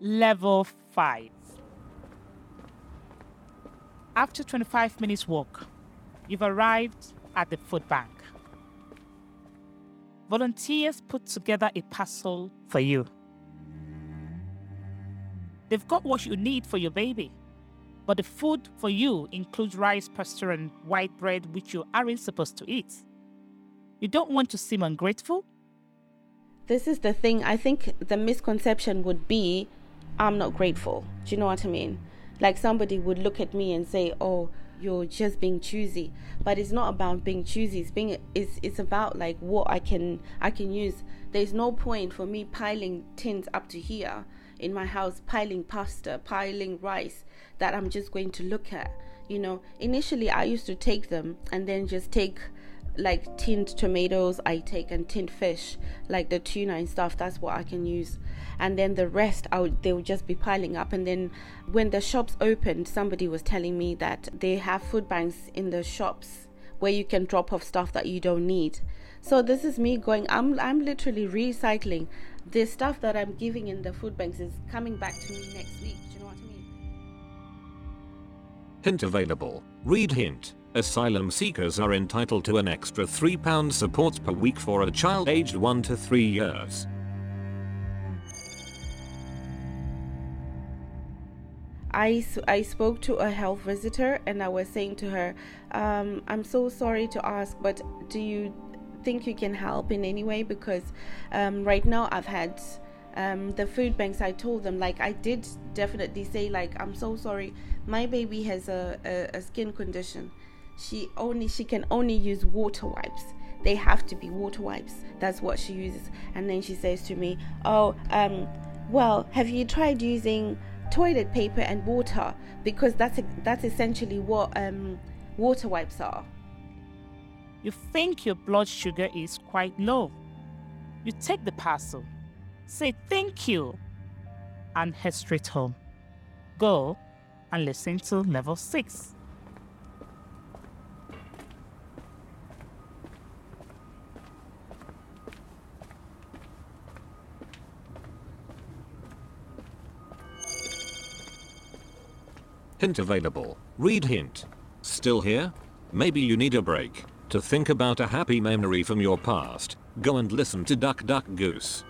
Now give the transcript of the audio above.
Level 5. After 25 minutes walk, you've arrived at the food bank. Volunteers put together a parcel for you. They've got what you need for your baby, but the food for you includes rice, pasta, and white bread, which you aren't supposed to eat. You don't want to seem ungrateful? This is the thing. I think the misconception would be I'm not grateful. Do you know what I mean? Like somebody would look at me and say, "Oh, you're just being choosy." But it's not about being choosy. It's being it's it's about like what I can I can use. There's no point for me piling tins up to here in my house, piling pasta, piling rice that I'm just going to look at. You know, initially I used to take them and then just take like tinned tomatoes I take and tinned fish, like the tuna and stuff. That's what I can use, and then the rest I would they would just be piling up. And then when the shops opened, somebody was telling me that they have food banks in the shops where you can drop off stuff that you don't need. So this is me going. I'm I'm literally recycling the stuff that I'm giving in the food banks is coming back to me next week. Do you know what I mean? Hint available. Read hint. Asylum seekers are entitled to an extra £3 support per week for a child aged 1 to 3 years. I, I spoke to a health visitor and I was saying to her, um, I'm so sorry to ask, but do you think you can help in any way? Because um, right now I've had um, the food banks, I told them, like, I did definitely say, like, I'm so sorry, my baby has a, a, a skin condition she only she can only use water wipes they have to be water wipes that's what she uses and then she says to me oh um well have you tried using toilet paper and water because that's that's essentially what um water wipes are You think your blood sugar is quite low. You take the parcel, say thank you, and head straight home. Go and listen to level 6. Hint available. Read hint. Still here? Maybe you need a break. To think about a happy memory from your past, go and listen to Duck Duck Goose.